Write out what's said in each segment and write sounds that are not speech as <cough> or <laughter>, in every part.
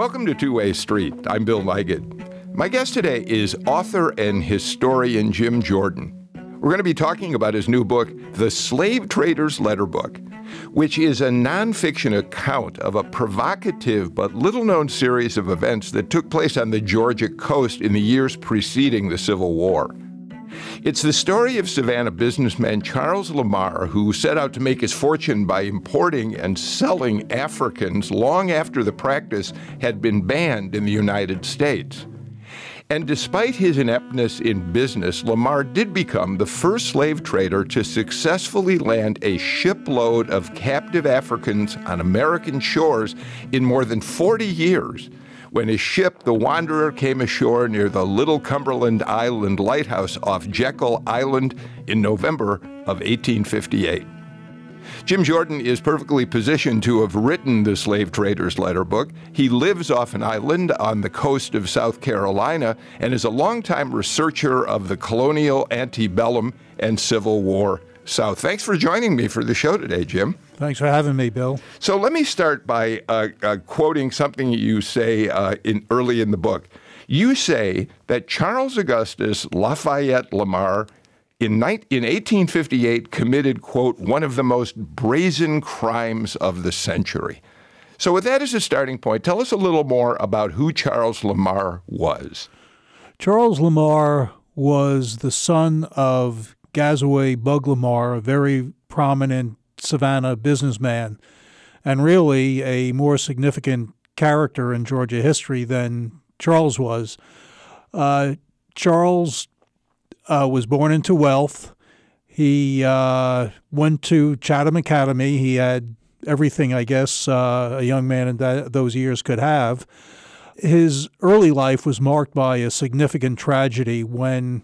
Welcome to Two Way Street. I'm Bill Nigut. My guest today is author and historian Jim Jordan. We're going to be talking about his new book, The Slave Trader's Letter Book, which is a nonfiction account of a provocative but little known series of events that took place on the Georgia coast in the years preceding the Civil War. It's the story of Savannah businessman Charles Lamar, who set out to make his fortune by importing and selling Africans long after the practice had been banned in the United States. And despite his ineptness in business, Lamar did become the first slave trader to successfully land a shipload of captive Africans on American shores in more than 40 years when his ship, the Wanderer, came ashore near the Little Cumberland Island lighthouse off Jekyll Island in November of 1858. Jim Jordan is perfectly positioned to have written the Slave Trader's Letter book. He lives off an island on the coast of South Carolina and is a longtime researcher of the colonial, antebellum, and Civil War South. Thanks for joining me for the show today, Jim. Thanks for having me, Bill. So let me start by uh, uh, quoting something you say uh, in early in the book. You say that Charles Augustus Lafayette Lamar in, in 1858 committed, quote, one of the most brazen crimes of the century. So, with that as a starting point, tell us a little more about who Charles Lamar was. Charles Lamar was the son of Gazaway Bugg Lamar, a very prominent Savannah businessman, and really a more significant character in Georgia history than Charles was. Uh, Charles uh, was born into wealth. He uh, went to Chatham Academy. He had everything, I guess, uh, a young man in that, those years could have. His early life was marked by a significant tragedy when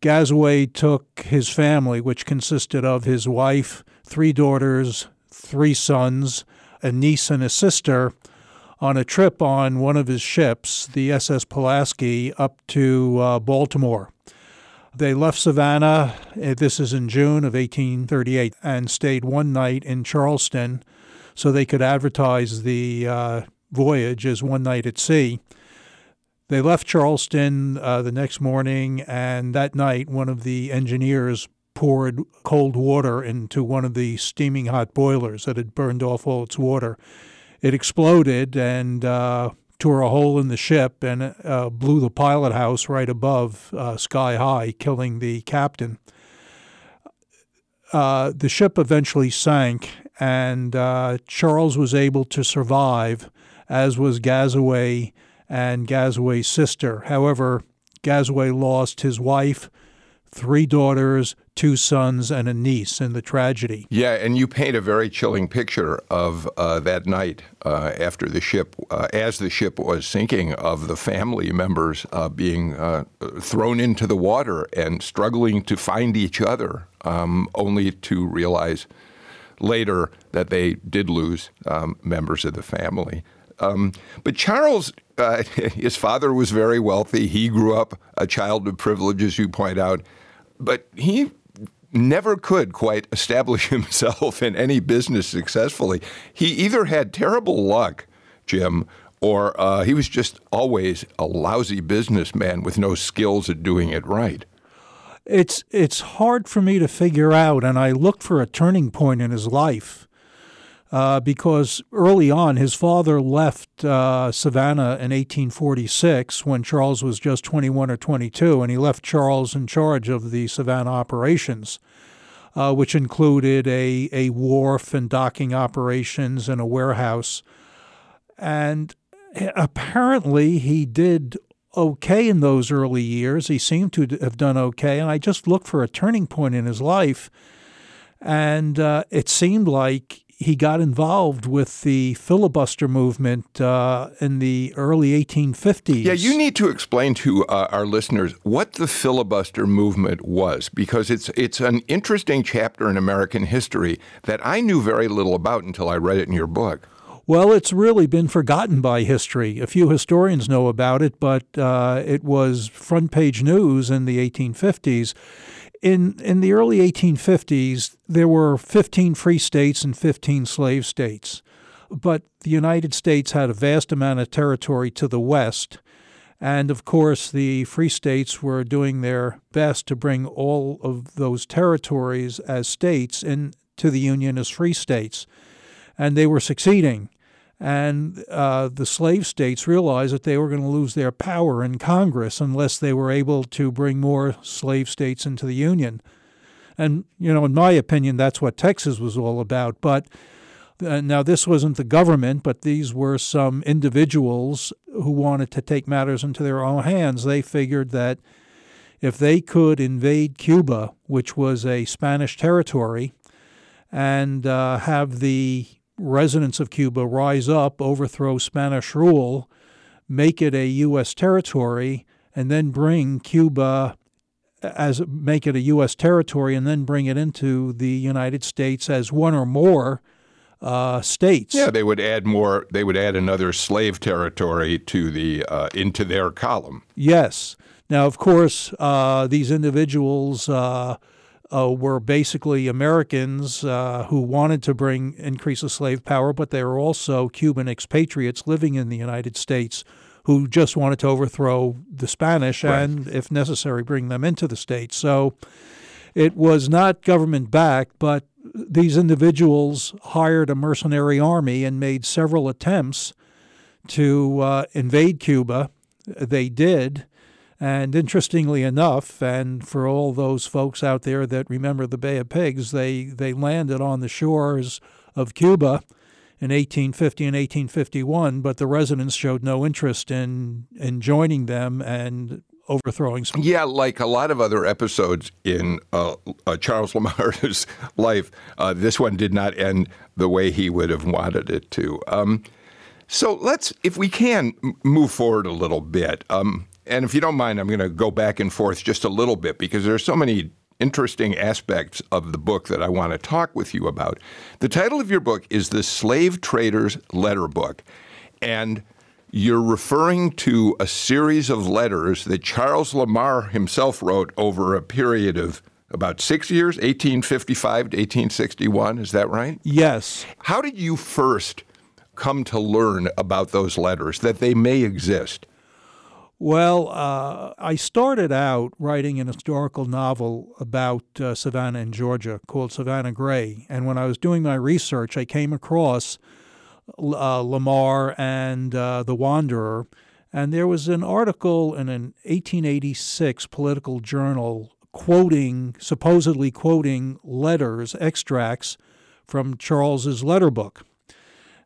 Gazaway took his family, which consisted of his wife, three daughters, three sons, a niece, and a sister, on a trip on one of his ships, the SS Pulaski, up to uh, Baltimore. They left Savannah, eh, this is in June of 1838, and stayed one night in Charleston so they could advertise the uh, voyage as one night at sea. They left Charleston uh, the next morning, and that night, one of the engineers poured cold water into one of the steaming hot boilers that had burned off all its water. It exploded and uh, tore a hole in the ship and uh, blew the pilot house right above, uh, sky high, killing the captain. Uh, the ship eventually sank, and uh, Charles was able to survive, as was Gazaway and Gazaway's sister. However, Gazaway lost his wife, three daughters, two sons, and a niece in the tragedy. Yeah, and you paint a very chilling picture of uh, that night uh, after the ship, uh, as the ship was sinking, of the family members uh, being uh, thrown into the water and struggling to find each other, um, only to realize later that they did lose um, members of the family. Um, but Charles, uh, <laughs> his father was very wealthy. He grew up a child of privilege, as you point out but he never could quite establish <laughs> himself in any business successfully. He either had terrible luck, Jim, or uh, he was just always a lousy businessman with no skills at doing it right. It's it's hard for me to figure out, and I looked for a turning point in his life uh, because early on his father left uh, Savannah in 1846 when Charles was just 21 or 22, and he left Charles in charge of the Savannah operations, uh, which included a, a wharf and docking operations and a warehouse. And apparently he did okay in those early years. He seemed to have done okay, and I just looked for a turning point in his life. And uh, it seemed like he got involved with the filibuster movement uh, in the early 1850s. Yeah, you need to explain to uh, our listeners what the filibuster movement was, because it's it's an interesting chapter in American history that I knew very little about until I read it in your book. Well, it's really been forgotten by history. A few historians know about it, but uh, it was front page news in the 1850s in in the early 1850s, there were 15 free states and 15 slave states. but the United States had a vast amount of territory to the west. And of course, the free states were doing their best to bring all of those territories as states into the Union as free states. And they were succeeding. And uh, the slave states realized that they were going to lose their power in Congress unless they were able to bring more slave states into the Union. And, you know, in my opinion, that's what Texas was all about. But uh, now, this wasn't the government, but these were some individuals who wanted to take matters into their own hands. They figured that if they could invade Cuba, which was a Spanish territory, and uh, have the residents of Cuba rise up, overthrow Spanish rule, make it a U.S. territory, and then bring Cuba as make it a U.S. territory, and then bring it into the United States as one or more uh, states. Yeah, they would add more. They would add another slave territory to the uh, into their column. Yes. Now, of course, uh, these individuals uh, were basically Americans uh, who wanted to bring increase of slave power, but they were also Cuban expatriates living in the United States who just wanted to overthrow the Spanish right. and, if necessary, bring them into the states. So it was not government backed, but these individuals hired a mercenary army and made several attempts to uh, invade Cuba. They did. And interestingly enough, and for all those folks out there that remember the Bay of Pigs, they, they landed on the shores of Cuba in 1850 and 1851, but the residents showed no interest in, in joining them and overthrowing. Yeah, like a lot of other episodes in uh, uh, Charles Lamar's <laughs> life, uh, this one did not end the way he would have wanted it to. Um, so let's, if we can, move forward a little bit. Um, and if you don't mind, I'm going to go back and forth just a little bit because there are so many interesting aspects of the book that I want to talk with you about. The title of your book is The Slave Trader's Letter Book. And you're referring to a series of letters that Charles Lamar himself wrote over a period of about six years, 1855 to 1861. Is that right? Yes. How did you first come to learn about those letters, that they may exist? Well, uh, I started out writing an historical novel about uh, Savannah in Georgia called Savannah Grey. And when I was doing my research, I came across uh, Lamar and uh, The Wanderer. And there was an article in an 1886 political journal quoting, supposedly quoting letters, extracts from Charles's letter book.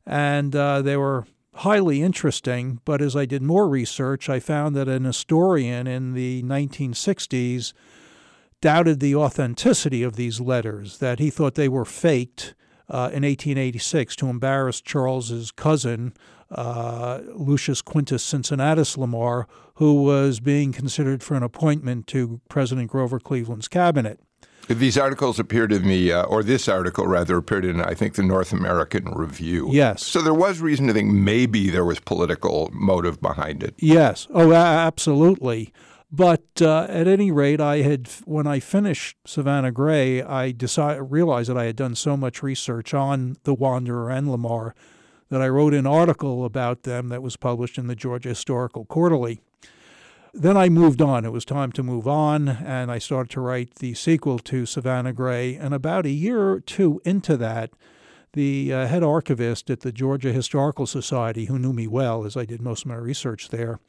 And uh, they were highly interesting, but as I did more research, I found that an historian in the 1960s doubted the authenticity of these letters, that he thought they were faked uh, in 1886 to embarrass Charles's cousin, uh, Lucius Quintus Cincinnatus Lamar, who was being considered for an appointment to President Grover Cleveland's cabinet. These articles appeared in the, uh, or this article rather, appeared in, I think, the North American Review. Yes. So there was reason to think maybe there was political motive behind it. Yes. Oh, absolutely. But uh, at any rate, I had when I finished Savannah Grey, I decided realized that I had done so much research on the Wanderer and Lamar that I wrote an article about them that was published in the Georgia Historical Quarterly. Then I moved on. It was time to move on, and I started to write the sequel to Savannah Grey. And about a year or two into that, the uh, head archivist at the Georgia Historical Society, who knew me well as I did most of my research there,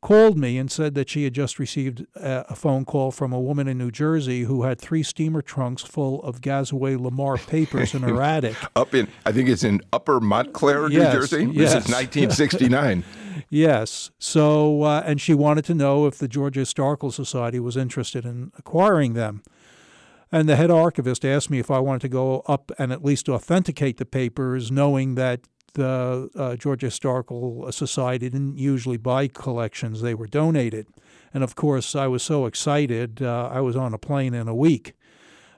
called me and said that she had just received a, phone call from a woman in New Jersey who had three steamer trunks full of Gazaway Lamar papers in her <laughs> attic. Up in, I think it's in Upper Montclair, New yes, Jersey. Yes. This is 1969. <laughs> yes. So, uh, and she wanted to know if the Georgia Historical Society was interested in acquiring them. And the head archivist asked me if I wanted to go up and at least authenticate the papers, knowing that the uh, Georgia Historical Society didn't usually buy collections, they were donated. And of course, I was so excited, uh, I was on a plane in a week.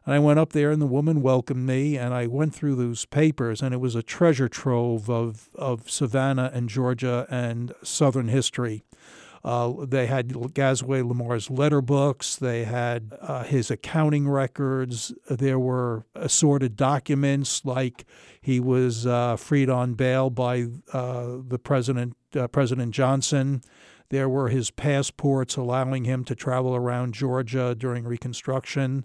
And I went up there, and the woman welcomed me, and I went through those papers, and it was a treasure trove of, of Savannah and Georgia and Southern history. Uh, they had Gazaway Lamar's letter books. They had uh, his accounting records. There were assorted documents like he was uh, freed on bail by uh, the president, uh, President Johnson. There were his passports allowing him to travel around Georgia during Reconstruction.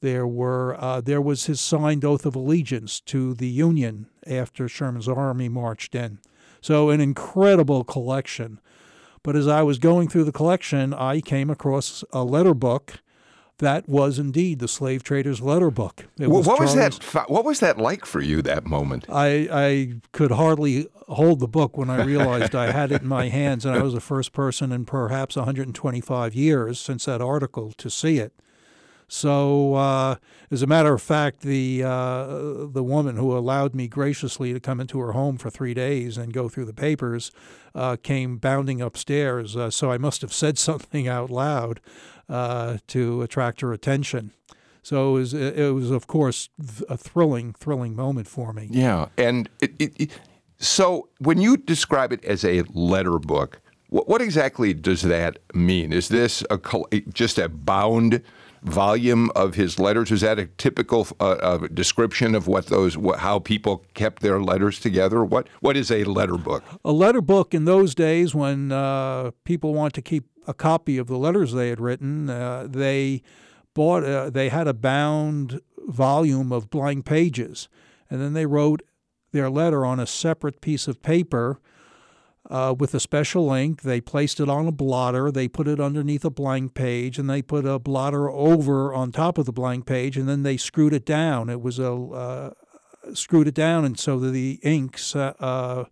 There were uh, there was his signed oath of allegiance to the Union after Sherman's army marched in. So an incredible collection. But as I was going through the collection, I came across a letter book that was indeed the slave trader's letter book. It well, was what was that? What was that like for you that moment? I, I could hardly hold the book when I realized I had it in my hands, and I was the first person in perhaps 125 years since that article to see it. So, uh, as a matter of fact, the uh, the woman who allowed me graciously to come into her home for three days and go through the papers uh, came bounding upstairs. Uh, so I must have said <laughs> something out loud uh, to attract her attention. So it was, it was, of course, a thrilling, thrilling moment for me. Yeah, and it, it, so when you describe it as a letter book, what, what exactly does that mean? Is this a just a bound? Volume of his letters? Is that a typical uh, uh, description of what those how people kept their letters together? What what is a letter book? A letter book in those days, when uh, people want to keep a copy of the letters they had written, uh, they bought uh, they had a bound volume of blank pages, and then they wrote their letter on a separate piece of paper uh, with a special ink. They placed it on a blotter. They put it underneath a blank page, and they put a blotter over on top of the blank page, and then they screwed it down. It was a uh, screwed it down, and so the inks uh,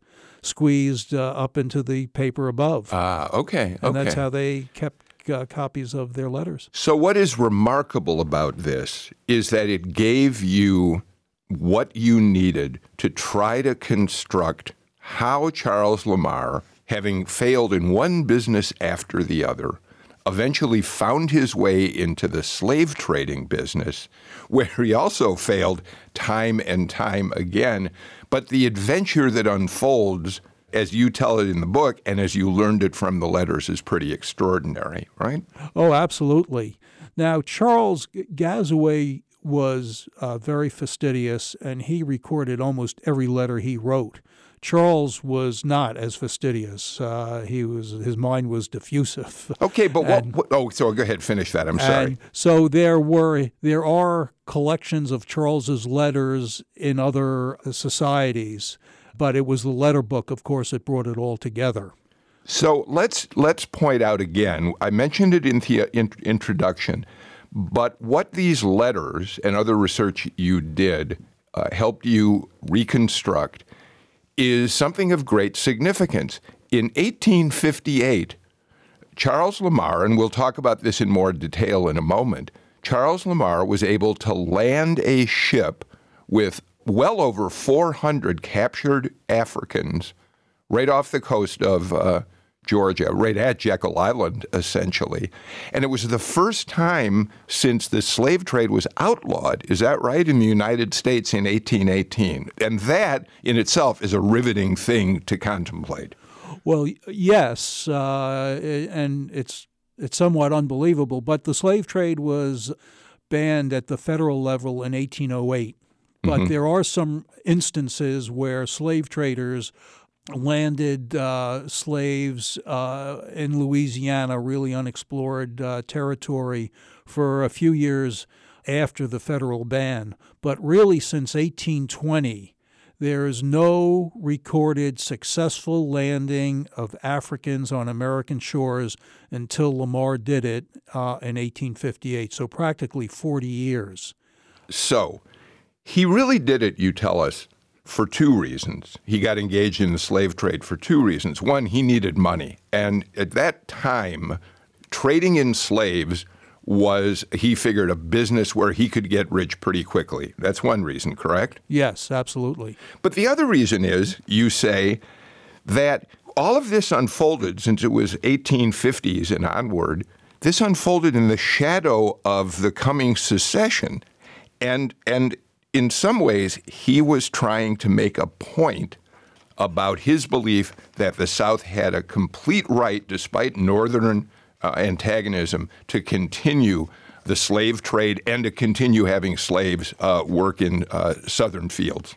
squeezed uh, up into the paper above. Ah, okay, and that's how they kept. Uh, copies of their letters. So, what is remarkable about this is that it gave you what you needed to try to construct how Charles Lamar, having failed in one business after the other, eventually found his way into the slave trading business, where he also failed time and time again. But the adventure that unfolds, as you tell it in the book and as you learned it from the letters, is pretty extraordinary, right? Oh, absolutely. Now, Charles Gazaway was uh, very fastidious, and he recorded almost every letter he wrote. Charles was not as fastidious. Uh, he was his mind was diffusive. Okay, but and, what, what, Oh, so go ahead, finish that. I'm sorry. So there were there are collections of Charles's letters in other societies, but it was the letter book, of course, that brought it all together. So let's let's point out again. I mentioned it in the in, introduction, but what these letters and other research you did uh, helped you reconstruct is something of great significance. In 1858, Charles Lamar, and we'll talk about this in more detail in a moment, Charles Lamar was able to land a ship with well over 400 captured Africans right off the coast of uh, Georgia, right at Jekyll Island, essentially. And it was the first time since the slave trade was outlawed, is that right, in the United States in 1818? And that in itself is a riveting thing to contemplate. Well, yes, uh, and it's it's somewhat unbelievable, but the slave trade was banned at the federal level in 1808. But mm-hmm. there are some instances where slave traders landed uh, slaves uh, in Louisiana, really unexplored uh, territory, for a few years after the federal ban. But really, since 1820, there is no recorded successful landing of Africans on American shores until Lamar did it uh, in 1858. So, practically 40 years. So, he really did it, you tell us, for two reasons. He got engaged in the slave trade for two reasons. One, he needed money. And at that time, trading in slaves was, he figured, a business where he could get rich pretty quickly. That's one reason, correct? Yes, absolutely. But the other reason is, you say, that all of this unfolded since it was 1850s and onward. This unfolded in the shadow of the coming secession. And, and in some ways, he was trying to make a point about his belief that the South had a complete right, despite Northern uh, antagonism, to continue the slave trade and to continue having slaves uh, work in uh, Southern fields.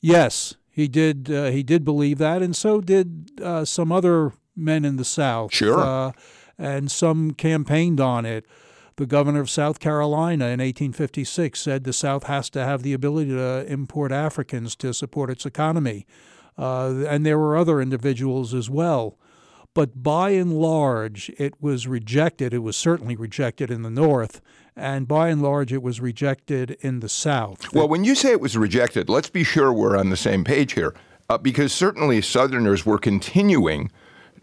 Yes, he did. Uh, he did believe that, and so did uh, some other men in the South. Sure. Uh, and some campaigned on it. The governor of South Carolina in 1856 said the South has to have the ability to import Africans to support its economy. Uh, and there were other individuals as well. But by and large, it was rejected. It was certainly rejected in the North, and by and large, it was rejected in the South. Well, when you say it was rejected, let's be sure we're on the same page here, uh, because certainly Southerners were continuing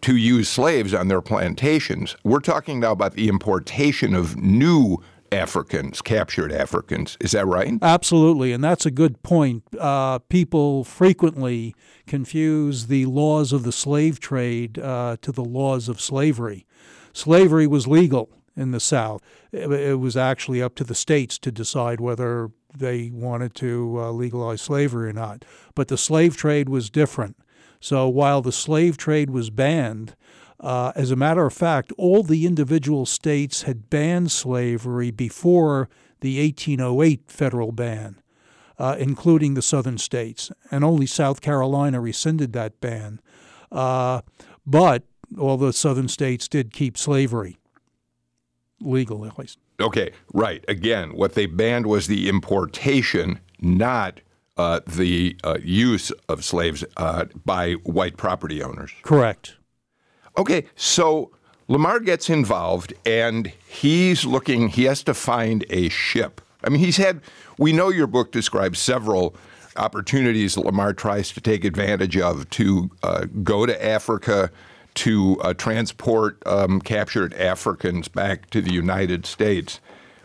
to use slaves on their plantations. We're talking now about the importation of new Africans, captured Africans. Is that right? Absolutely, and that's a good point. Uh, people frequently confuse the laws of the slave trade uh, to the laws of slavery. Slavery was legal in the South. It, it, was actually up to the states to decide whether they wanted to uh, legalize slavery or not. But the slave trade was different. So while the slave trade was banned, uh, as a matter of fact, all the individual states had banned slavery before the 1808 federal ban, uh, including the southern states, and only South Carolina rescinded that ban. Uh, but all the southern states did keep slavery legal, at least. Okay, right. Again, what they banned was the importation, not uh, the uh, use of slaves uh, by white property owners. Correct. Okay, so Lamar gets involved and he's looking, he has to find a ship. I mean, he's had, we know your book describes several opportunities that Lamar tries to take advantage of to uh, go to Africa, to uh, transport um, captured Africans back to the United States.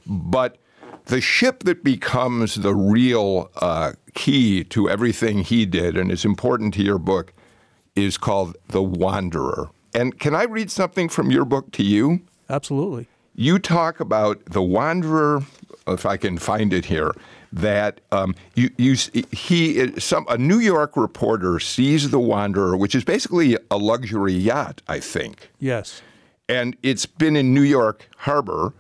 But the ship that becomes the real uh, key to everything he did and is important to your book is called The Wanderer. And can I read something from your book to you? Absolutely. You talk about The Wanderer, if I can find it here, that um, you, you, he, some, a New York reporter sees The Wanderer, which is basically a luxury yacht, I think. Yes. And it's been in New York Harbor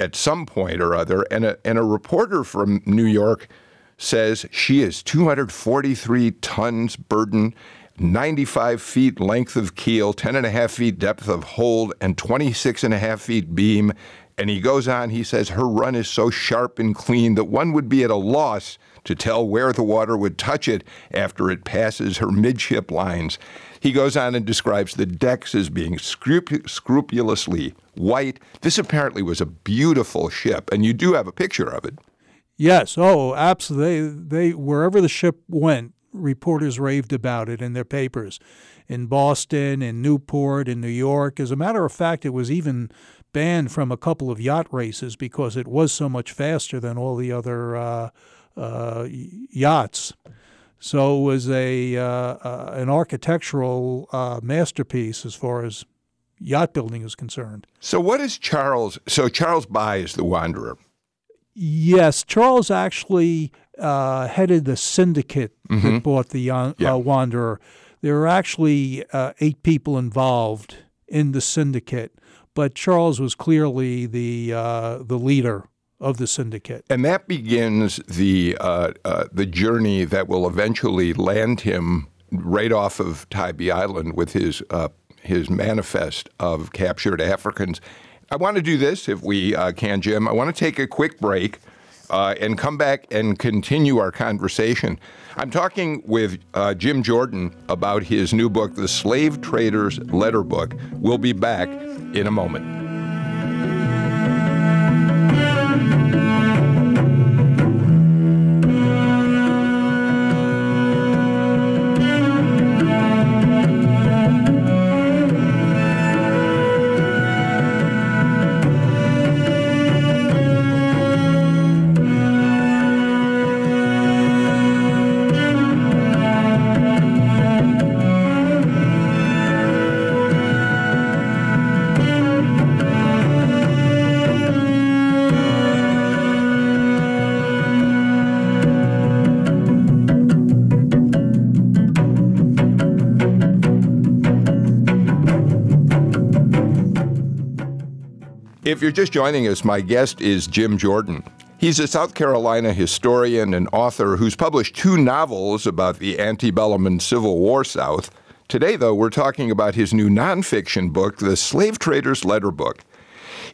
at some point or other, and a, and a reporter from New York says she is 243 tons burden, 95 feet length of keel, 10 and a half feet depth of hold, and 26 and a half feet beam. And he goes on, he says, her run is so sharp and clean that one would be at a loss to tell where the water would touch it after it passes her midship lines. He goes on and describes the decks as being scrup- scrupulously white. This apparently was a beautiful ship, and you do have a picture of it. Yes. Oh, absolutely. They, they wherever the ship went, reporters raved about it in their papers, in Boston, in Newport, in New York. As a matter of fact, it was even banned from a couple of yacht races because it was so much faster than all the other uh, uh, yachts. So it was a uh, uh an architectural uh, masterpiece as far as yacht building is concerned. So what is Charles? So Charles buys the Wanderer. Yes, Charles actually uh, headed the syndicate mm-hmm. that bought the yeah. Wanderer. There were actually uh, eight people involved in the syndicate, but Charles was clearly the uh, the leader of the syndicate. And that begins the uh, uh, the journey that will eventually land him right off of Tybee Island with his his manifest of captured Africans. I want to do this if we uh, can, Jim. I want to take a quick break uh, and come back and continue our conversation. I'm talking with uh, Jim Jordan about his new book, The Slave Trader's Letter Book. We'll be back in a moment. If you're just joining us, my guest is Jim Jordan. He's a South Carolina historian and author who's published two novels about the antebellum and Civil War South. Today, though, we're talking about his new nonfiction book, The Slave Trader's Letter Book.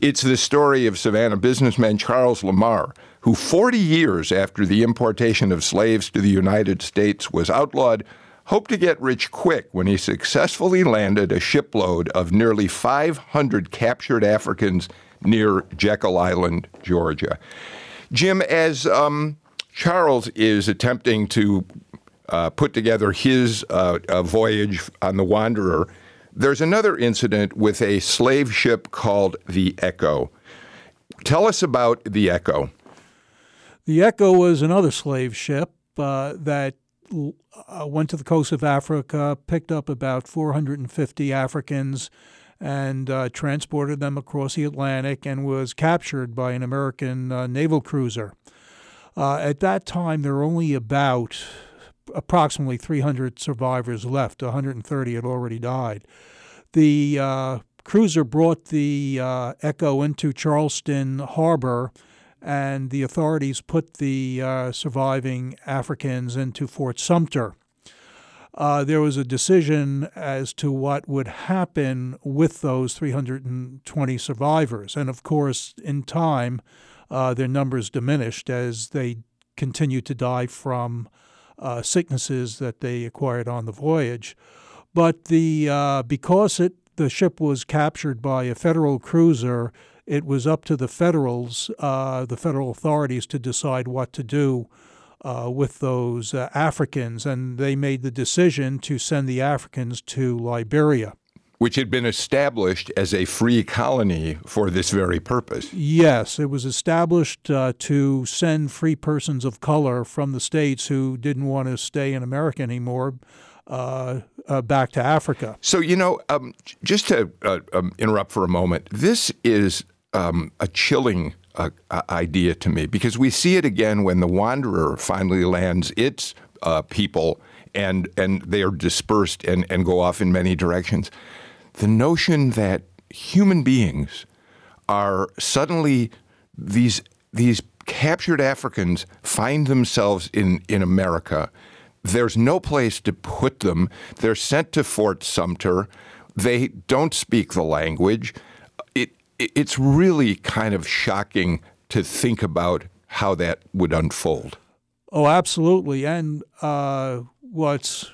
It's the story of Savannah businessman Charles Lamar, who 40 years after the importation of slaves to the United States was outlawed, hoped to get rich quick when he successfully landed a shipload of nearly 500 captured Africans near Jekyll Island, Georgia. Jim, as um, Charles is attempting to uh, put together his uh, voyage on the Wanderer, there's another incident with a slave ship called the Echo. Tell us about the Echo. The Echo was another slave ship uh, that uh, went to the coast of Africa, picked up about 450 Africans, and uh, transported them across the Atlantic and was captured by an American uh, naval cruiser. Uh, at that time, there were only about approximately 300 survivors left. 130 had already died. The uh, cruiser brought the uh, Echo into Charleston Harbor, and the authorities put the uh, surviving Africans into Fort Sumter uh, there was a decision as to what would happen with those 320 survivors. And of course, in time, uh, their numbers diminished as they continued to die from uh, sicknesses that they acquired on the voyage. But the uh, because it the ship was captured by a federal cruiser, it was up to the federals, uh, the federal authorities, to decide what to do uh, with those uh, Africans, and they made the decision to send the Africans to Liberia. Which had been established as a free colony for this very purpose. Yes, it was established uh, to send free persons of color from the states who didn't want to stay in America anymore uh, uh, back to Africa. So, you know, um, just to uh, um, interrupt for a moment, this is um, a chilling idea to me because we see it again when the Wanderer finally lands its uh, people and and they are dispersed and, and go off in many directions. The notion that human beings are suddenly these these captured Africans find themselves in, in America. There's no place to put them. They're sent to Fort Sumter. They don't speak the language it's really kind of shocking to think about how that would unfold. Oh, absolutely. And uh, what's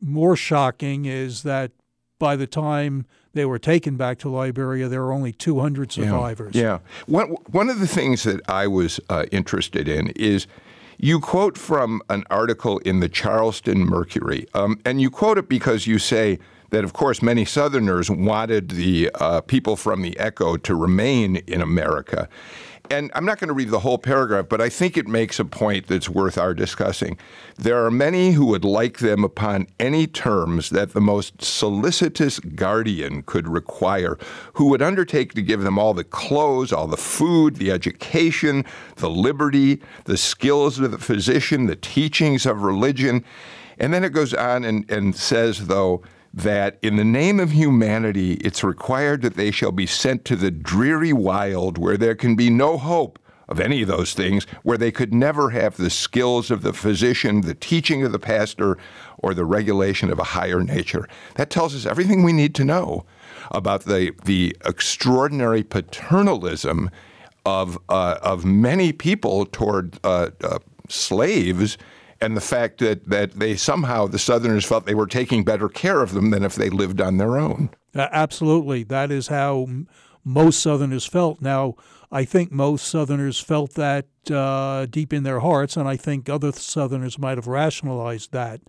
more shocking is that by the time they were taken back to Liberia, there were only 200 survivors. Yeah. yeah. One, one of the things that I was uh, interested in is you quote from an article in the Charleston Mercury, um, and you quote it because you say, that, of course, many Southerners wanted the uh, people from the Echo to remain in America. And I'm not going to read the whole paragraph, but I think it makes a point that's worth our discussing. There are many who would like them upon any terms that the most solicitous guardian could require, who would undertake to give them all the clothes, all the food, the education, the liberty, the skills of the physician, the teachings of religion. And then it goes on and, and says, though, that in the name of humanity, it's required that they shall be sent to the dreary wild where there can be no hope of any of those things, where they could never have the skills of the physician, the teaching of the pastor, or the regulation of a higher nature. That tells us everything we need to know about the, the extraordinary paternalism of, uh, of many people toward uh, uh, slaves and the fact that, that they somehow, the Southerners felt they were taking better care of them than if they lived on their own. Uh, absolutely. That is how most Southerners felt. Now, I think most Southerners felt that uh, deep in their hearts, and I think other Southerners might have rationalized that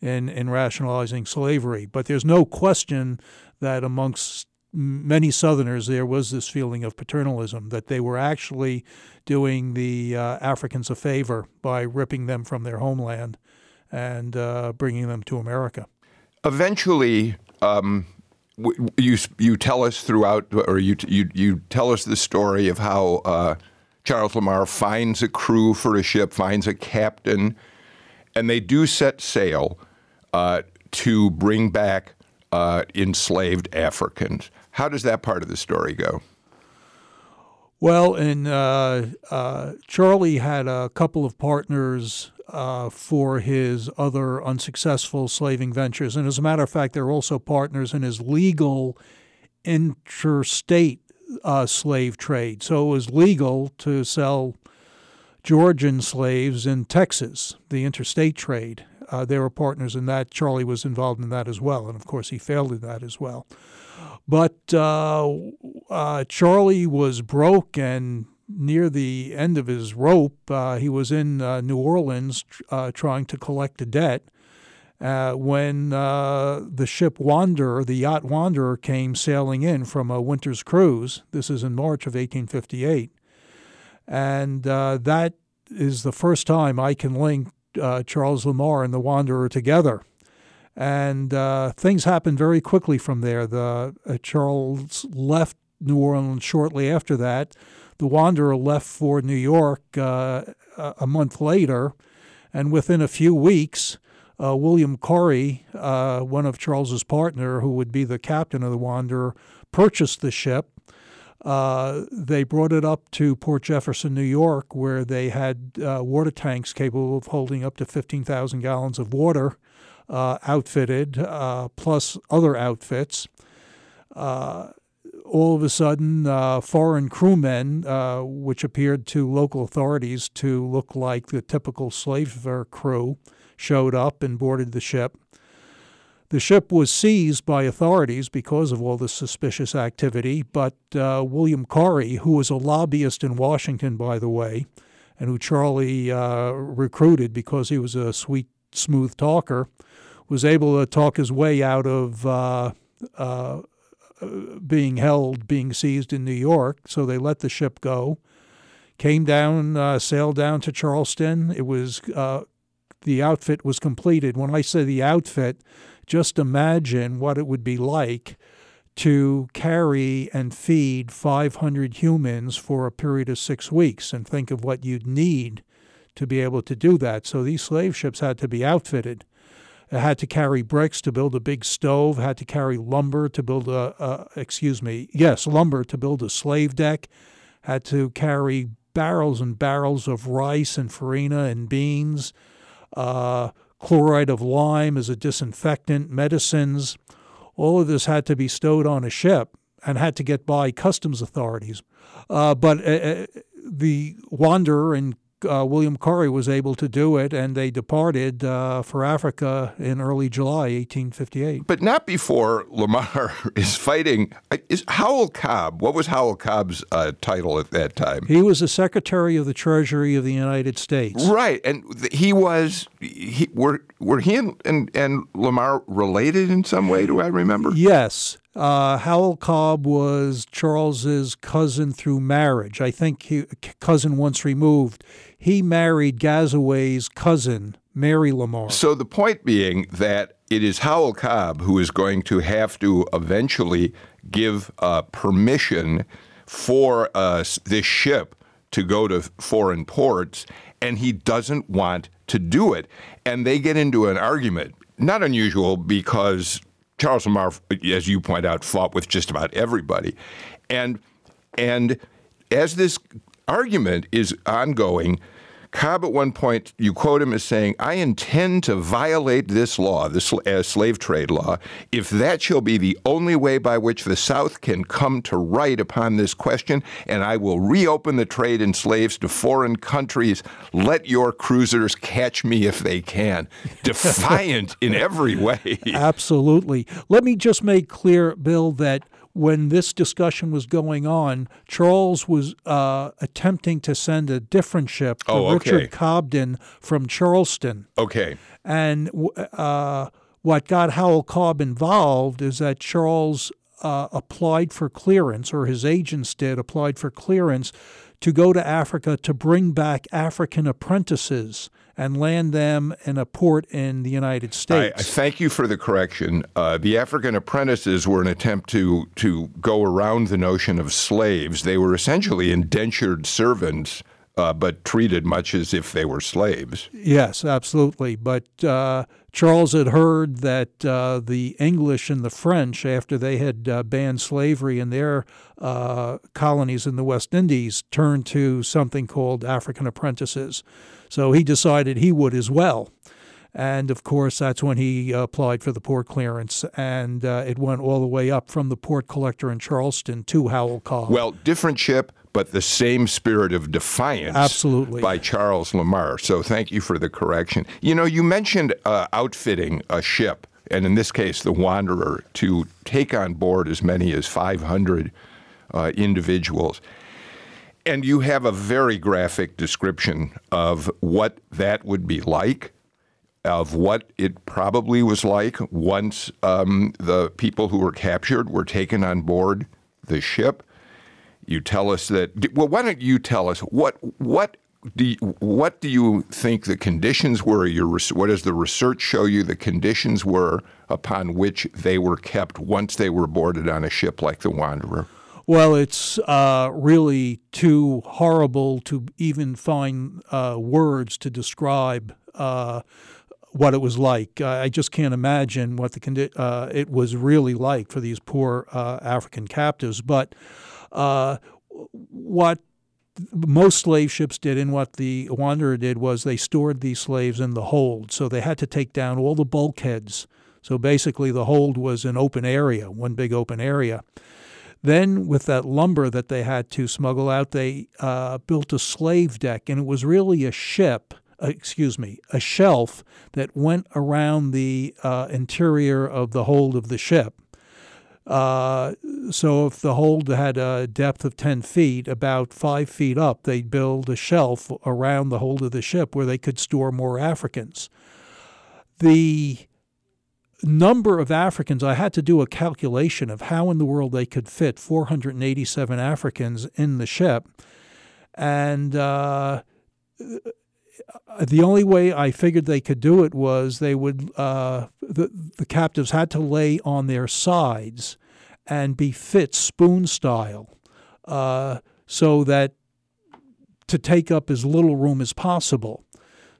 in, in rationalizing slavery. But there's no question that amongst many Southerners, there was this feeling of paternalism that they were actually doing the uh, Africans a favor by ripping them from their homeland and uh, bringing them to America. Eventually, um, you you tell us throughout, or you you you tell us the story of how uh, Charles Lamar finds a crew for a ship, finds a captain, and they do set sail uh, to bring back uh, enslaved Africans. How does that part of the story go? Well, and uh, uh, Charlie had a couple of partners uh, for his other unsuccessful slaving ventures. And as a matter of fact, they're also partners in his legal interstate uh, slave trade. So it was legal to sell Georgian slaves in Texas, the interstate trade. Uh, they were partners in that. Charlie was involved in that as well. And of course, he failed in that as well. But uh, uh, Charlie was broke and near the end of his rope. Uh, he was in uh, New Orleans uh, trying to collect a debt. when the ship Wanderer, the yacht Wanderer, came sailing in from a winter's cruise, this is in March of 1858, and that is the first time I can link Charles Lamar and the Wanderer together and uh, things happened very quickly from there. The uh, Charles left New Orleans shortly after that. The Wanderer left for New York uh, a month later, and within a few weeks, uh, William Corrie, uh, one of Charles's partner, who would be the captain of the Wanderer, purchased the ship. Uh, they brought it up to Port Jefferson, New York, where they had water tanks capable of holding up to 15,000 gallons of water uh, outfitted, uh, plus other outfits. Uh, all of a sudden, uh, foreign crewmen, uh, which appeared to local authorities to look like the typical slave crew, showed up and boarded the ship. The ship was seized by authorities because of all this suspicious activity, but uh, William Corrie, who was a lobbyist in Washington, by the way, and who Charlie uh, recruited because he was a sweet, smooth talker, was able to talk his way out of uh, uh, being held, being seized in New York. So they let the ship go. Came down, uh, sailed down to Charleston. It was uh, the outfit was completed. When I say the outfit, just imagine what it would be like to carry and feed 500 humans for a period of six weeks, and think of what you'd need to be able to do that. So these slave ships had to be outfitted. Had to carry bricks to build a big stove, had to carry lumber to build a, a excuse me, yes, lumber to build a slave deck, had to carry barrels and barrels of rice and farina and beans, uh, chloride of lime as a disinfectant, medicines. All of this had to be stowed on a ship and had to get by customs authorities. Uh, but uh, uh the Wanderer and uh, William Corrie was able to do it, and they departed uh, for Africa in early July 1858. But not before Lamar <laughs> is fighting. Is Howell Cobb? What was Howell Cobb's uh, title at that time? He was the Secretary of the Treasury of the United States. Right, and he was. He, were were he and, and, and Lamar related in some way? Do I remember? Yes. Uh, Howell Cobb was Charles's cousin through marriage. I think he cousin once removed. He married Gazaway's cousin, Mary Lamar. So the point being that it is Howell Cobb who is going to have to eventually give uh, permission for uh, this ship to go to foreign ports, and he doesn't want to do it. And they get into an argument. Not unusual because Charles Lamar, as you point out, fought with just about everybody, and and as this argument is ongoing, Cobb at one point, you quote him as saying, I intend to violate this law, this uh, slave trade law, if that shall be the only way by which the South can come to right upon this question, and I will reopen the trade in slaves to foreign countries. Let your cruisers catch me if they can. <laughs> Defiant in every way. Absolutely. Let me just make clear, Bill, that when this discussion was going on, Charles was uh, attempting to send a different ship, oh, okay. Richard Cobden from Charleston. Okay. And uh, what got Howell Cobb involved is that Charles uh, applied for clearance, or his agents did, applied for clearance to go to Africa to bring back African apprentices and land them in a port in the United States. I, I thank you for the correction. Uh, the African apprentices were an attempt to to go around the notion of slaves. They were essentially indentured servants uh, but treated much as if they were slaves. Yes, absolutely. But uh, Charles had heard that uh, the English and the French, after they had uh, banned slavery in their uh, colonies in the West Indies, turned to something called African apprentices. So he decided he would as well. And of course, that's when he applied for the port clearance, and uh, it went all the way up from the port collector in Charleston to Howell Cobb. Well, different ship, but the same spirit of defiance. Absolutely. By Charles Lamar. So thank you for the correction. You know, you mentioned uh, outfitting a ship, and in this case, the Wanderer, to take on board as many as 500 uh, individuals. And you have a very graphic description of what that would be like of what it probably was like once um, the people who were captured were taken on board the ship. You tell us that. Well, why don't you tell us what what do you, what do you think the conditions were? Your what does the research show you the conditions were upon which they were kept once they were boarded on a ship like the Wanderer? Well, it's uh, really too horrible to even find uh, words to describe uh, what it was like. I just can't imagine what the condi- uh, it was really like for these poor uh, African captives. But uh, what most slave ships did and what the Wanderer did was they stored these slaves in the hold. So they had to take down all the bulkheads. So basically, the hold was an open area, one big open area. Then, with that lumber that they had to smuggle out, they uh, built a slave deck, and it was really a ship uh, excuse me, a shelf that went around the uh, interior of the hold of the ship. Uh, so if the hold had a depth of 10 feet, about five feet up, they'd build a shelf around the hold of the ship where they could store more Africans. The number of Africans, I had to do a calculation of how in the world they could fit 487 Africans in the ship. And uh, the only way I figured they could do it was they would uh, the the captives had to lay on their sides and be fit spoon style, uh, so that to take up as little room as possible.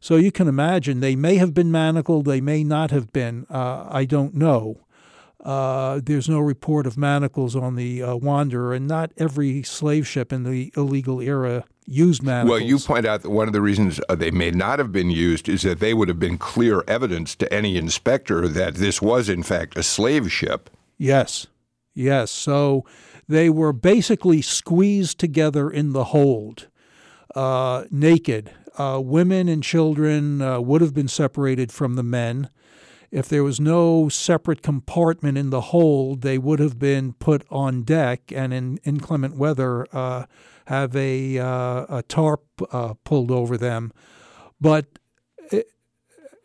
So you can imagine they may have been manacled, they may not have been. Uh, I don't know. Uh, there's no report of manacles on the uh, Wanderer, and not every slave ship in the illegal era used manacles. Well, you point out that one of the reasons uh, they may not have been used is that they would have been clear evidence to any inspector that this was, in fact, a slave ship. Yes, yes. So they were basically squeezed together in the hold, uh, naked. Uh, women and children uh, would have been separated from the men. If there was no separate compartment in the hold, they would have been put on deck and in inclement weather uh, have a, uh, a tarp uh, pulled over them. But it,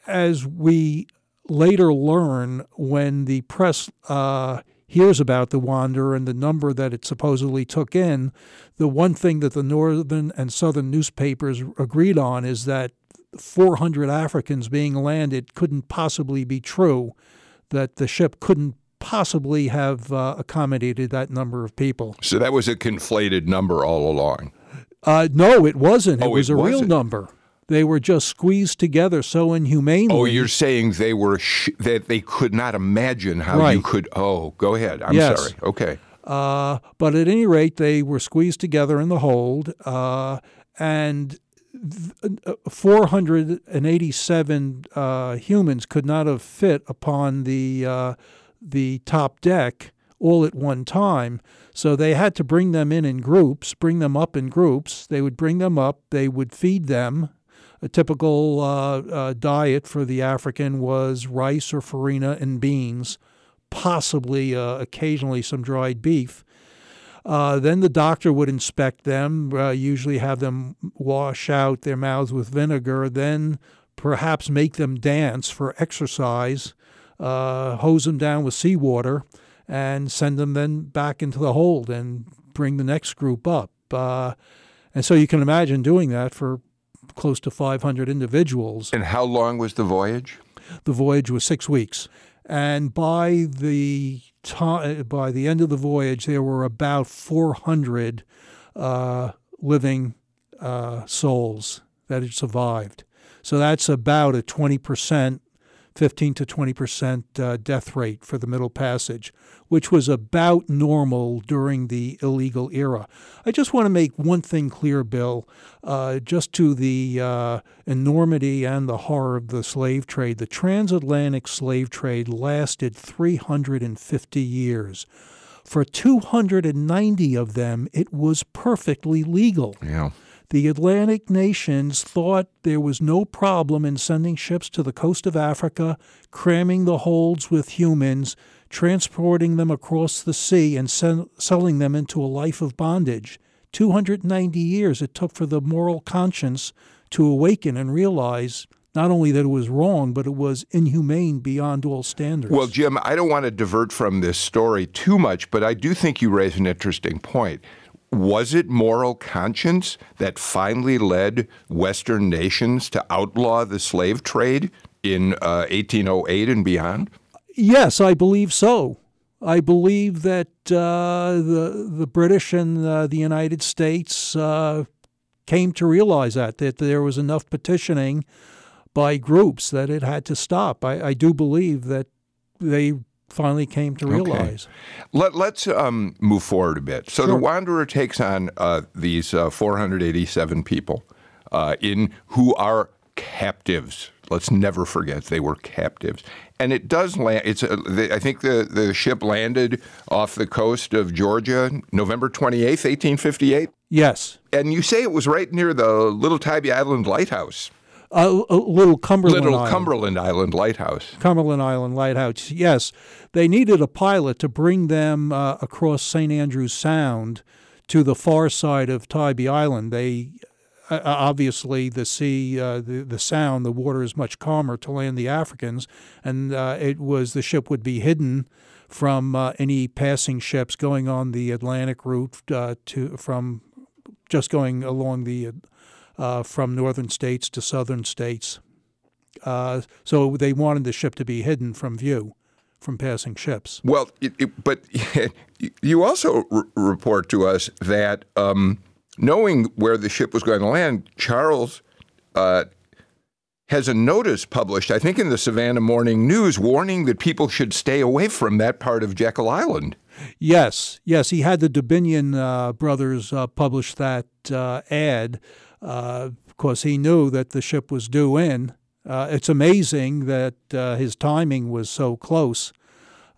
as we later learn, when the press uh, hears about the Wanderer and the number that it supposedly took in, the one thing that the northern and southern newspapers agreed on is that 400 Africans being landed couldn't possibly be true, that the ship couldn't possibly have uh, accommodated that number of people. So that was a conflated number all along. Uh, no, it wasn't. It oh, was it a wasn't. real number. They were just squeezed together so inhumanely. Oh, you're saying they were sh- that they could not imagine how right. you could. Oh, go ahead. I'm yes. sorry. Okay. Uh, but at any rate, they were squeezed together in the hold, uh, and 487 uh, humans could not have fit upon the uh, the top deck all at one time. So they had to bring them in in groups, bring them up in groups. They would bring them up. They would feed them. A typical uh, uh diet for the African was rice or farina and beans, possibly uh, occasionally some dried beef. Uh, then the doctor would inspect them, uh, usually have them wash out their mouths with vinegar, then perhaps make them dance for exercise, hose them down with seawater, and send them then back into the hold and bring the next group up. Uh, and so you can imagine doing that for close to 500 individuals. And how long was the voyage? The voyage was six weeks. And by the time, by the end of the voyage, there were about 400 uh, living uh, souls that had survived. So that's about a 20%, 15 to 20% uh, death rate for the Middle Passage, which was about normal during the illegal era. I just want to make one thing clear, Bill, uh, just to the uh, enormity and the horror of the slave trade. The transatlantic slave trade lasted 350 years. For 290 of them, it was perfectly legal. Yeah. The Atlantic nations thought there was no problem in sending ships to the coast of Africa, cramming the holds with humans, transporting them across the sea, and selling them into a life of bondage. 290 years it took for the moral conscience to awaken and realize not only that it was wrong, but it was inhumane beyond all standards. Well, Jim, I don't want to divert from this story too much, but I do think you raise an interesting point. Was it moral conscience that finally led Western nations to outlaw the slave trade in uh, 1808 and beyond? Yes, I believe so. I believe that uh, the the British and uh, the United States uh, came to realize that that there was enough petitioning by groups that it had to stop. I, I do believe that they finally came to realize. Okay. Let, us um, move forward a bit. So sure. the Wanderer takes on uh, these uh, 487 people uh, in who are captives. Let's never forget they were captives, and it does land. It's a, the, I think the the ship landed off the coast of Georgia, November twenty eighth, eighteen fifty eight. Yes, and you say it was right near the Little Tybee Island lighthouse. Uh, little Cumberland Little Island. Cumberland Island Lighthouse. Cumberland Island Lighthouse. Yes, they needed a pilot to bring them uh, across St. Andrews Sound to the far side of Tybee Island. They uh, uh, obviously the sea, uh, the the sound, the water is much calmer to land the Africans, and uh, it was the ship would be hidden from uh, any passing ships going on the Atlantic route to from just going along the uh, from northern states to southern states. Uh, so they wanted the ship to be hidden from view from passing ships. Well, it, it, but <laughs> you also r- report to us that um, knowing where the ship was going to land, Charles uh, has a notice published, I think, in the Savannah Morning News, warning that people should stay away from that part of Jekyll Island. Yes, yes, he had the Dubignon uh, brothers uh, publish that uh, ad uh, of he knew that the ship was due in. Uh, it's amazing that uh, his timing was so close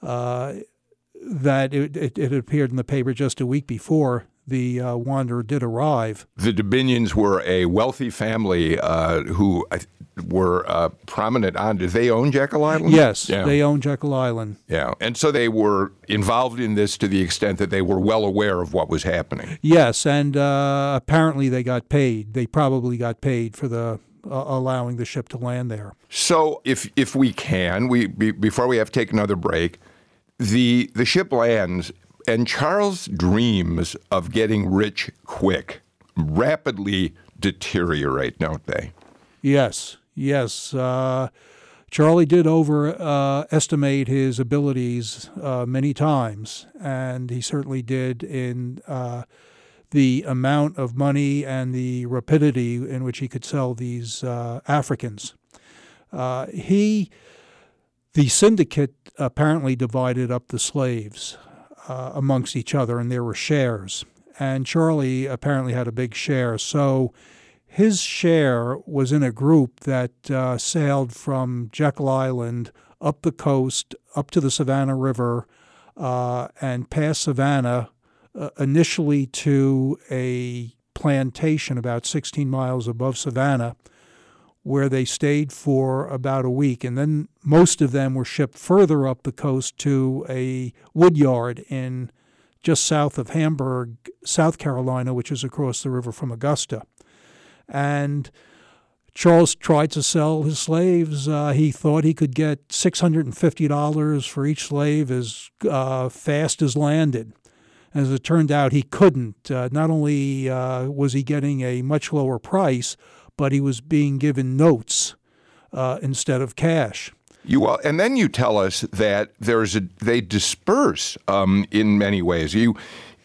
that it, it, it, appeared in the paper just a week before the uh, Wanderer did arrive. The Dubignons were a wealthy family uh, who were uh, prominent on. Did they own Jekyll Island? Yes, yeah. they own Jekyll Island. Yeah, and so they were involved in this to the extent that they were well aware of what was happening. Yes, and uh, apparently they got paid. They probably got paid for the uh, allowing the ship to land there. So, if if we can, we be, before we have to take another break, the the ship lands, and Charles dreams of getting rich quick rapidly deteriorate, don't they? Yes, Yes, uh, Charlie did overestimate uh, his abilities uh, many times, and he certainly did in uh, the amount of money and the rapidity in which he could sell these uh, Africans. Uh, he, the syndicate, apparently divided up the slaves amongst each other, and there were shares. And Charlie apparently had a big share, so his share was in a group that uh, sailed from Jekyll Island up the coast, up to the Savannah River, uh, and past Savannah, uh, initially to a plantation about 16 miles above Savannah, where they stayed for about a week. And then most of them were shipped further up the coast to a wood yard in just south of Hamburg, South Carolina, which is across the river from Augusta. And Charles tried to sell his slaves. Uh, he thought he could get $650 for each slave as uh, fast as landed. As it turned out, he couldn't. Uh, not only uh, was he getting a much lower price, but he was being given notes uh, instead of cash. You and then you tell us that there's a they disperse um, in many ways. You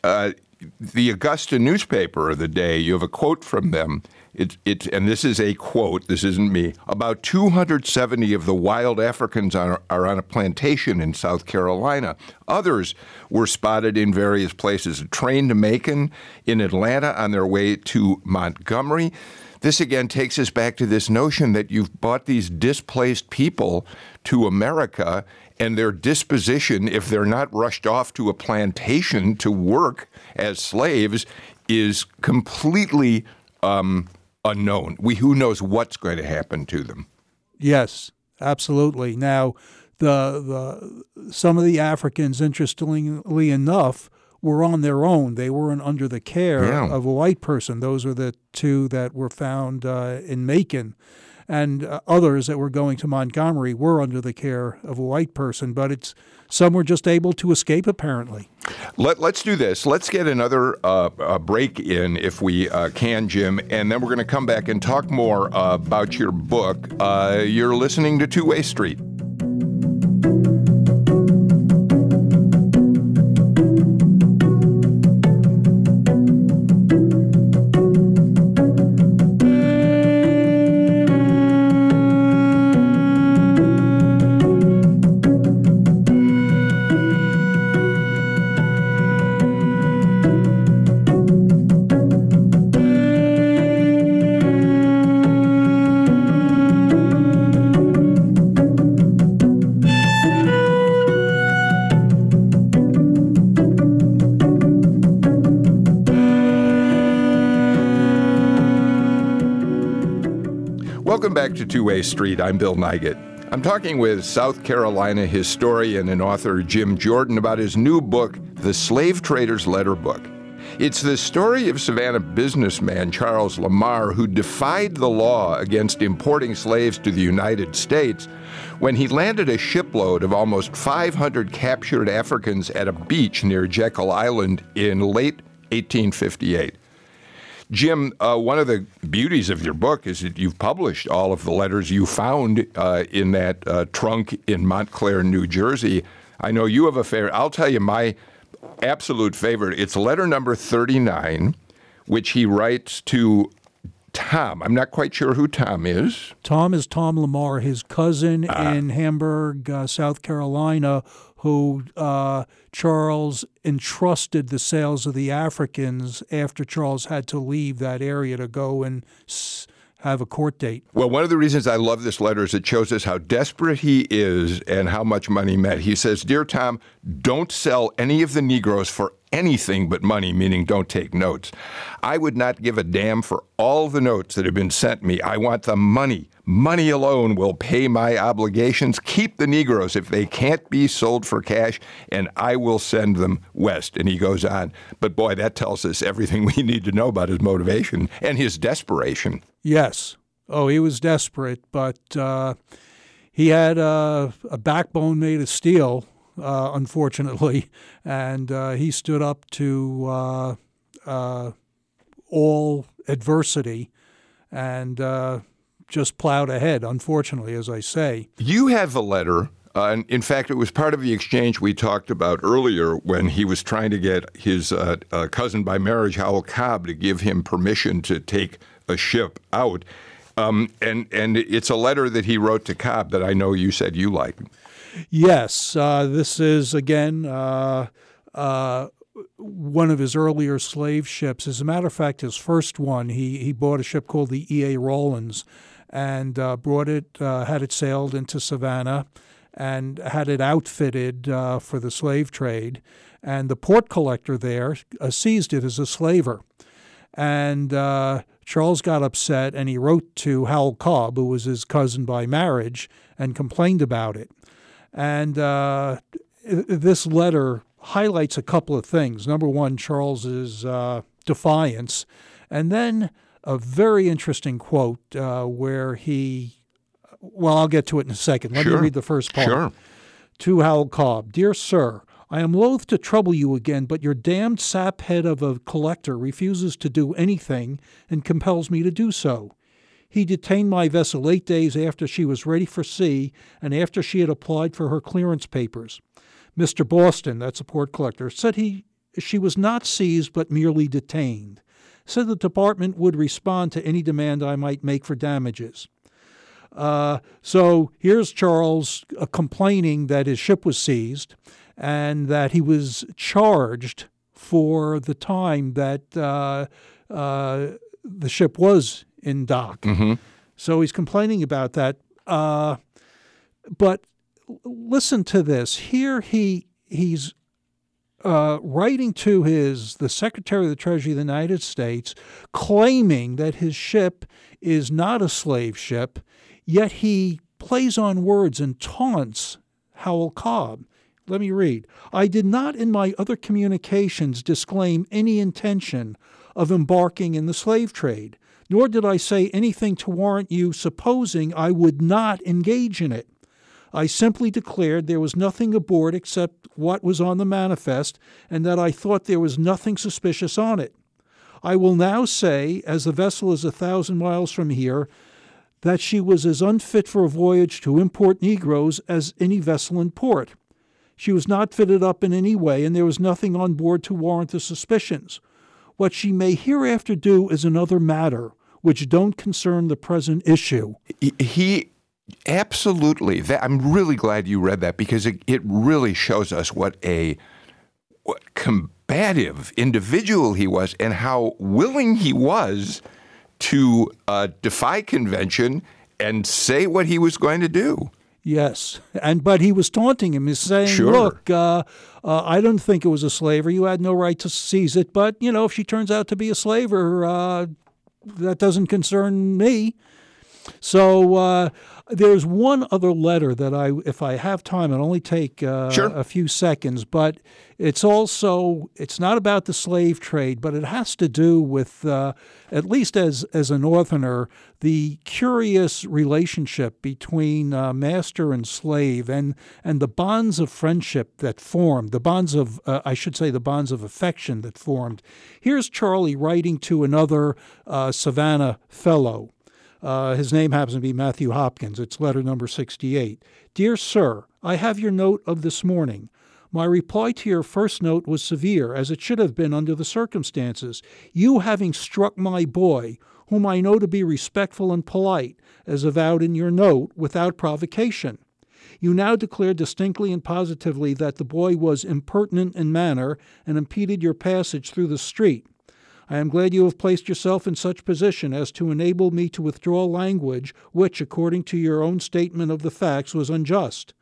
uh, the Augusta newspaper of the day, you have a quote from them. It, it, and this is a quote, this isn't me. About 270 of the wild Africans are, are on a plantation in South Carolina. Others were spotted in various places. A train to Macon in Atlanta on their way to Montgomery. This again takes us back to this notion that you've brought these displaced people to America and their disposition, if they're not rushed off to a plantation to work as slaves, is completely um, unknown. We who knows what's going to happen to them. Yes, absolutely. Now, the the some of the Africans, interestingly enough, were on their own. They weren't under the care Yeah. of a white person. Those were the two that were found uh, in Macon. And uh, others that were going to Montgomery were under the care of a white person, but it's some were just able to escape apparently. Let, us do this. Let's get another uh, uh, break in if we uh, can, Jim, and then we're going to come back and talk more uh, about your book. Uh, you're listening to Two Way Street. Welcome back to Two Way Street. I'm Bill Nigut. I'm talking with South Carolina historian and author Jim Jordan about his new book, The Slave Trader's Letter Book. It's the story of Savannah businessman Charles Lamar, who defied the law against importing slaves to the United States when he landed a shipload of almost 500 captured Africans at a beach near Jekyll Island in late 1858. Jim, uh, one of the beauties of your book is that you've published all of the letters you found uh, in that uh, trunk in Montclair, New Jersey. I know you have a favorite. I'll tell you my absolute favorite. It's letter number 39, which he writes to Tom. I'm not quite sure who Tom is. Tom is Tom Lamar, his cousin Ah. in Hamburg, uh, South Carolina, who uh, Charles entrusted the sales of the Africans after Charles had to leave that area to go and s- have a court date. Well, one of the reasons I love this letter is it shows us how desperate he is and how much money meant. He says, Dear Tom, don't sell any of the Negroes for anything but money, meaning don't take notes. I would not give a damn for all the notes that have been sent me. I want the money. Money alone will pay my obligations. Keep the Negroes if they can't be sold for cash, and I will send them west. And he goes on. But boy, that tells us everything <laughs> we need to know about his motivation and his desperation. Yes. Oh, he was desperate, but uh, he had a backbone made of steel, uh, unfortunately, <laughs> and uh, he stood up to uh, uh, all adversity and uh, just plowed ahead, unfortunately, as I say. You have a letter. And in fact, it was part of the exchange we talked about earlier when he was trying to get his cousin by marriage, Howell Cobb, to give him permission to take a ship out. Um, and and it's a letter that he wrote to Cobb that I know you said you like. Yes, uh, this is again uh, uh, one of his earlier slave ships. As a matter of fact, his first one, he, he bought a ship called the E.A. Rawlins and uh, brought it, uh, had it sailed into Savannah and had it outfitted uh, for the slave trade. And the port collector there seized it as a slaver. And Charles got upset and he wrote to Howell Cobb, who was his cousin by marriage, and complained about it. And uh, this letter highlights a couple of things. Number one, Charles's uh, defiance, and then a very interesting quote uh, where he. Well, I'll get to it in a second. Let Sure. me read the first part. Sure. To Howell Cobb, Dear Sir, I am loath to trouble you again, but your damned saphead of a collector refuses to do anything and compels me to do so. He detained my vessel eight days after she was ready for sea and after she had applied for her clearance papers. Mr. Boston, that's a port collector, said he she was not seized but merely detained. Said the department would respond to any demand I might make for damages. Uh, so here's Charles uh, complaining that his ship was seized and that he was charged for the time that uh, uh the ship was in dock. Mm-hmm. So he's complaining about that. Uh, but listen to this. Here he he's uh, writing to his the Secretary of the Treasury of the United States, claiming that his ship is not a slave ship, yet he plays on words and taunts Howell Cobb. Let me read. I did not in my other communications disclaim any intention of embarking in the slave trade, nor did I say anything to warrant you supposing I would not engage in it. I simply declared there was nothing aboard except what was on the manifest, and that I thought there was nothing suspicious on it. I will now say, as the vessel is a thousand miles from here, that she was as unfit for a voyage to import Negroes as any vessel in port. She was not fitted up in any way, and there was nothing on board to warrant the suspicions. What she may hereafter do is another matter, which don't concern the present issue. He Absolutely. That, I'm really glad you read that because it, it really shows us what a what combative individual he was and how willing he was to uh, defy convention and say what he was going to do. Yes, and but he was taunting him. He's saying, Sure. "Look, uh, uh, I don't think it was a slaver. You had no right to seize it. But you know, if she turns out to be a slaver, uh, that doesn't concern me." So uh, there's one other letter that I, if I have time, it'll only take uh, Sure. a few seconds, but it's also it's not about the slave trade, but it has to do with, uh, at least as as a Northerner, the curious relationship between uh, master and slave, and and the bonds of friendship that formed, the bonds of uh, I should say the bonds of affection that formed. Here's Charlie writing to another uh, Savannah fellow. Uh, his name happens to be Matthew Hopkins. It's letter number 68. Dear Sir, I have your note of this morning. My reply to your first note was severe, as it should have been under the circumstances. You having struck my boy, whom I know to be respectful and polite, as avowed in your note, without provocation. You now declare distinctly and positively that the boy was impertinent in manner and impeded your passage through the street. I am glad you have placed yourself in such position as to enable me to withdraw language which, according to your own statement of the facts, was unjust.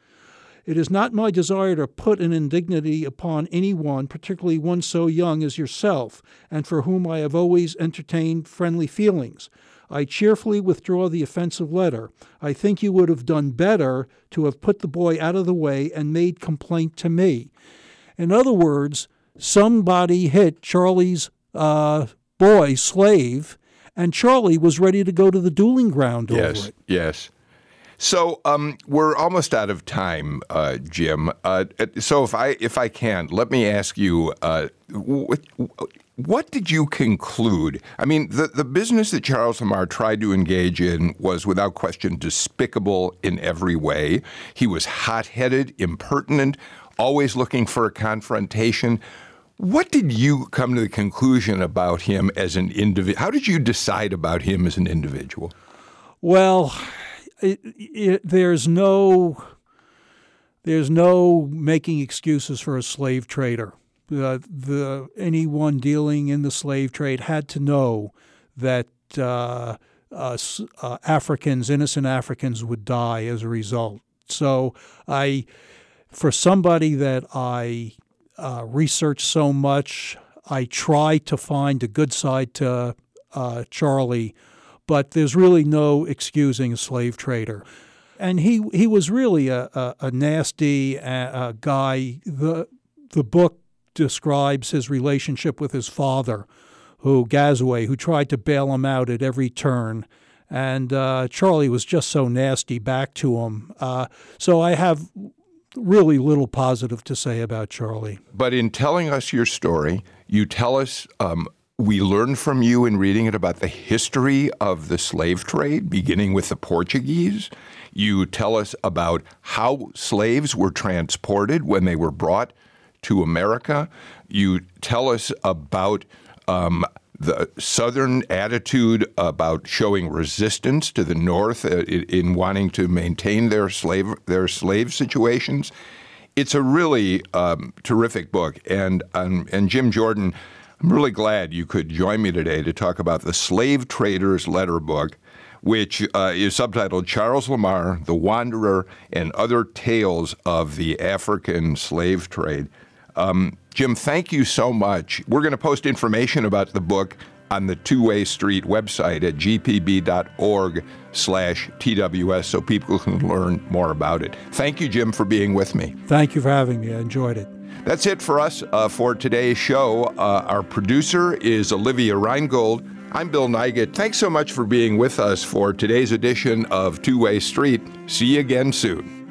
It is not my desire to put an indignity upon any one, particularly one so young as yourself, and for whom I have always entertained friendly feelings. I cheerfully withdraw the offensive letter. I think you would have done better to have put the boy out of the way and made complaint to me. In other words, somebody hit Charlie's uh, boy, slave, and Charlie was ready to go to the dueling ground over Yes, it. yes. So um, we're almost out of time, uh, Jim. Uh, so if I if I can, let me ask you, uh, what, what did you conclude? I mean, the the business that Charles Lamar tried to engage in was without question despicable in every way. He was hot headed, impertinent, always looking for a confrontation. What did you come to the conclusion about him as an individual? How did you decide about him as an individual? Well, it, it, there's no there's no making excuses for a slave trader. Uh, the anyone dealing in the slave trade had to know that uh, uh, Africans, innocent Africans, would die as a result. So I, for somebody that I uh, researched so much, I try to find a good side to uh, Charlie, but there's really no excusing a slave trader. And he, he was really a, a, a nasty uh, uh, guy. The, the book describes his relationship with his father, who Gazaway, who tried to bail him out at every turn. And uh, Charlie was just so nasty back to him. Uh, so I have really little positive to say about Charlie. But in telling us your story, you tell us um, we learned from you in reading it about the history of the slave trade, beginning with the Portuguese. You tell us about how slaves were transported when they were brought to America. You tell us about um, the Southern attitude about showing resistance to the North uh, in wanting to maintain their slave their slave situations. It's a really um, terrific book, and um, and Jim Jordan, I'm really glad you could join me today to talk about the Slave Traders Letter Book, which uh, is subtitled Charles Lamar, the Wanderer, and Other Tales of the African Slave Trade. Um, Jim, thank you so much. We're going to post information about the book on the Two Way Street website at gpb.org slash TWS so people can learn more about it. Thank you, Jim, for being with me. Thank you for having me. I enjoyed it. That's it for us uh, for today's show. Uh, our producer is Olivia Reingold. I'm Bill Nigut. Thanks so much for being with us for today's edition of Two Way Street. See you again soon.